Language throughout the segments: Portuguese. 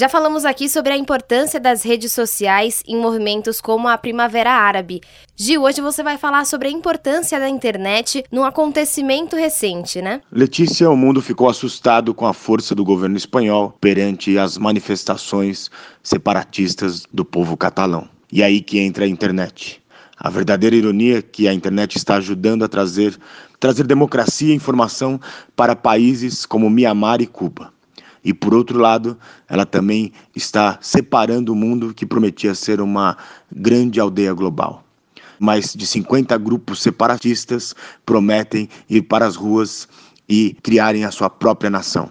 Já falamos aqui sobre a importância das redes sociais em movimentos como a Primavera Árabe. Gil, hoje você vai falar sobre a importância da internet num acontecimento recente, né? Letícia, o mundo ficou assustado com a força do governo espanhol perante as manifestações separatistas do povo catalão. E aí que entra a internet. A verdadeira ironia é que a internet está ajudando a trazer, trazer democracia e informação para países como Mianmar e Cuba. E por outro lado, ela também está separando o mundo que prometia ser uma grande aldeia global. Mais de 50 grupos separatistas prometem ir para as ruas e criarem a sua própria nação.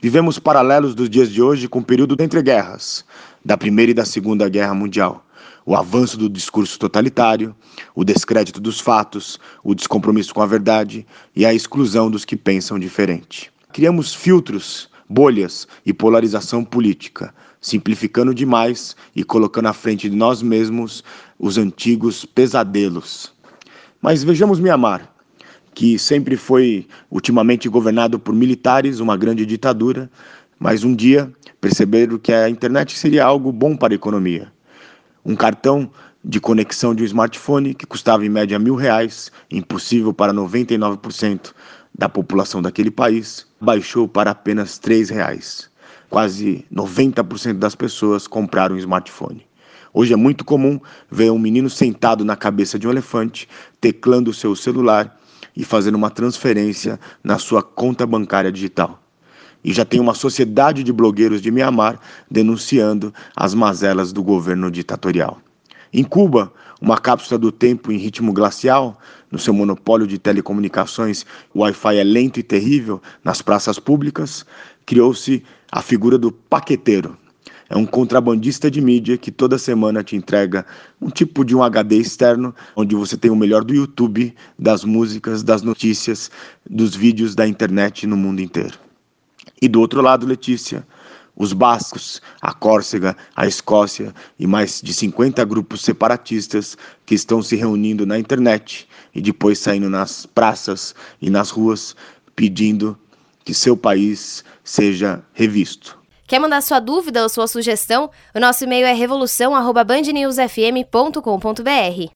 Vivemos paralelos dos dias de hoje com o período entre guerras, da Primeira e da Segunda Guerra Mundial. O avanço do discurso totalitário, o descrédito dos fatos, o descompromisso com a verdade e a exclusão dos que pensam diferente. Criamos filtros bolhas e polarização política, simplificando demais e colocando à frente de nós mesmos os antigos pesadelos. Mas vejamos Mianmar, que sempre foi ultimamente governado por militares, uma grande ditadura, mas um dia perceberam que a internet seria algo bom para a economia. Um cartão de conexão de um smartphone que custava em média mil reais, impossível para 99% da população daquele país, baixou para apenas R$ reais. Quase 90% das pessoas compraram um smartphone. Hoje é muito comum ver um menino sentado na cabeça de um elefante, teclando seu celular e fazendo uma transferência na sua conta bancária digital. E já tem uma sociedade de blogueiros de Mianmar denunciando as mazelas do governo ditatorial. Em Cuba, uma cápsula do tempo em ritmo glacial, no seu monopólio de telecomunicações, o Wi-Fi é lento e terrível nas praças públicas, criou-se a figura do paqueteiro. É um contrabandista de mídia que toda semana te entrega um tipo de um HD externo, onde você tem o melhor do YouTube, das músicas, das notícias, dos vídeos da internet no mundo inteiro. E do outro lado, Letícia, os bascos, a Córcega, a Escócia e mais de 50 grupos separatistas que estão se reunindo na internet e depois saindo nas praças e nas ruas pedindo que seu país seja revisto. Quer mandar sua dúvida ou sua sugestão? O nosso e-mail é revolução@bandnewsfm.com.br.